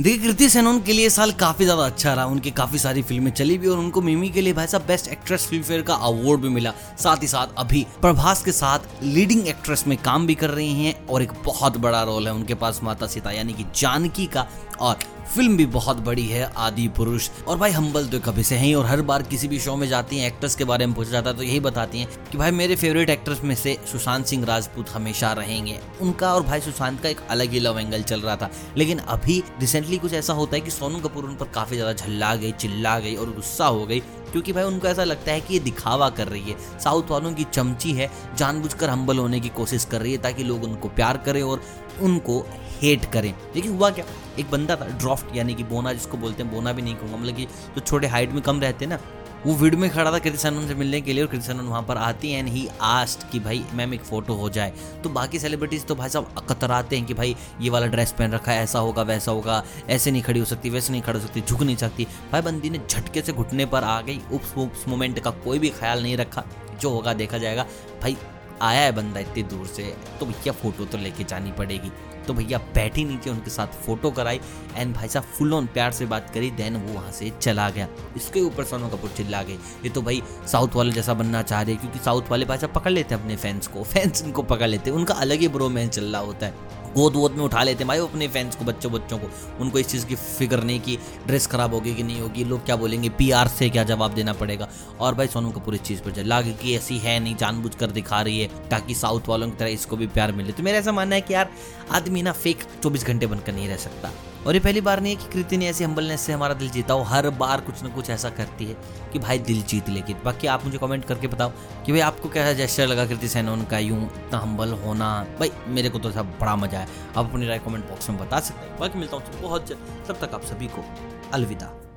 देखिए, कृति सेनन के लिए साल काफ़ी ज़्यादा अच्छा रहा। उनकी काफ़ी सारी फ़िल्में चली भी और उनको मिमी के लिए भाई साहब बेस्ट एक्ट्रेस फ़िल्म फेयर का अवार्ड भी मिला। साथ ही साथ अभी प्रभास के साथ लीडिंग एक्ट्रेस में काम भी कर रही हैं और एक बहुत बड़ा रोल है उनके पास माता सीता, यानी कि जानकी का। और फ़िल्म भी बहुत बड़ी है, आदि पुरुष। और भाई हम्बल तो कभी से हैं और हर बार किसी भी शो में जाती हैं एक्टर्स के बारे में पूछा जाता है तो यही बताती हैं कि भाई, मेरे फेवरेट एक्टर्स में से सुशांत सिंह राजपूत हमेशा रहेंगे। उनका और भाई सुशांत का एक अलग ही लव एंगल चल रहा था। लेकिन अभी रिसेंटली कुछ ऐसा होता है कि सोनू कपूर उन पर काफ़ी ज़्यादा झल्ला गई, चिल्ला गई और गुस्सा हो गई क्योंकि भाई उनको ऐसा लगता है कि ये दिखावा कर रही है। साउथ वालों की चमची है, जानबूझकर हम्बल होने की कोशिश कर रही है ताकि लोग उनको प्यार करें और उनको हेट करें। लेकिन हुआ क्या? एक बंदा था ड्रॉफ्ट यानी कि बोना, जिसको बोलते हैं, बोना भी नहीं कहूँगा। मतलब कि जो छोटे हाइट में कम रहते हैं ना वो वीड में खड़ा था कृति सनन से मिलने के लिए और कृति सनन वहाँ पर आती है एंड ही आस्ट कि भाई मैम एक फ़ोटो हो जाए। तो बाकी सेलिब्रिटीज़ तो भाई साहब कतराते हैं कि भाई, ये वाला ड्रेस पहन रखा है, ऐसा होगा, वैसा होगा, ऐसे नहीं खड़ी हो सकती, वैसे नहीं खड़ी हो सकती, झुक नहीं सकती। भाई, बंदी ने झटके से घुटने पर आ गई, उस मोमेंट का कोई भी ख्याल नहीं रखा, जो होगा देखा जाएगा। भाई आया है बंदा इतनी दूर से तो भैया फ़ोटो तो लेके जानी पड़ेगी। तो भैया बैठ ही नीचे उनके साथ फ़ोटो कराई एंड भाई साहब फुल ऑन प्यार से बात करी देन वो वहाँ से चला गया। इसके ऊपर सोनू कपूर चिल्ला गए। ये तो भाई साउथ वाले जैसा बनना चाह रहे क्योंकि साउथ वाले भाई साहब पकड़ लेते हैं अपने फैंस को। फैंस इनको पकड़ लेते हैं, उनका अलग ही ब्रोमैन चल रहा होता है। गोद वोद में उठा लेते हैं भाई अपने फैंस को, बच्चों बच्चों को। उनको इस चीज़ की फ़िक्र नहीं कि ड्रेस खराब होगी कि नहीं होगी। लोग क्या बोलेंगे? पीआर से क्या जवाब देना पड़ेगा? और भाई सोनू कपूर इस चीज़ पर चल। लागे कि ऐसी है नहीं जानबूझ कर दिखा रही है, ताकि साउथ वालों की तरह इसको भी प्यार मिले। तो मेरा ऐसा मानना है कि यार, आदमी ना फेक चौबीस घंटे बनकर नहीं रह सकता। और ये पहली बार नहीं है कि कृति ने ऐसी हम्बलनेस से हमारा दिल जीता हो। हर बार कुछ ना कुछ ऐसा करती है कि भाई दिल जीत लेगी बाकी आप मुझे कमेंट करके बताओ कि भाई आपको कैसा जेस्टर लगा कृति सेनोन का यूँ इतना हम्बल होना? भाई मेरे को तो सब बड़ा मज़ा है। आप अपनी राय कमेंट बॉक्स में बता सकते हैं। बाकी मिलता हूँ बहुत जल्द। तब तक आप सभी को अलविदा।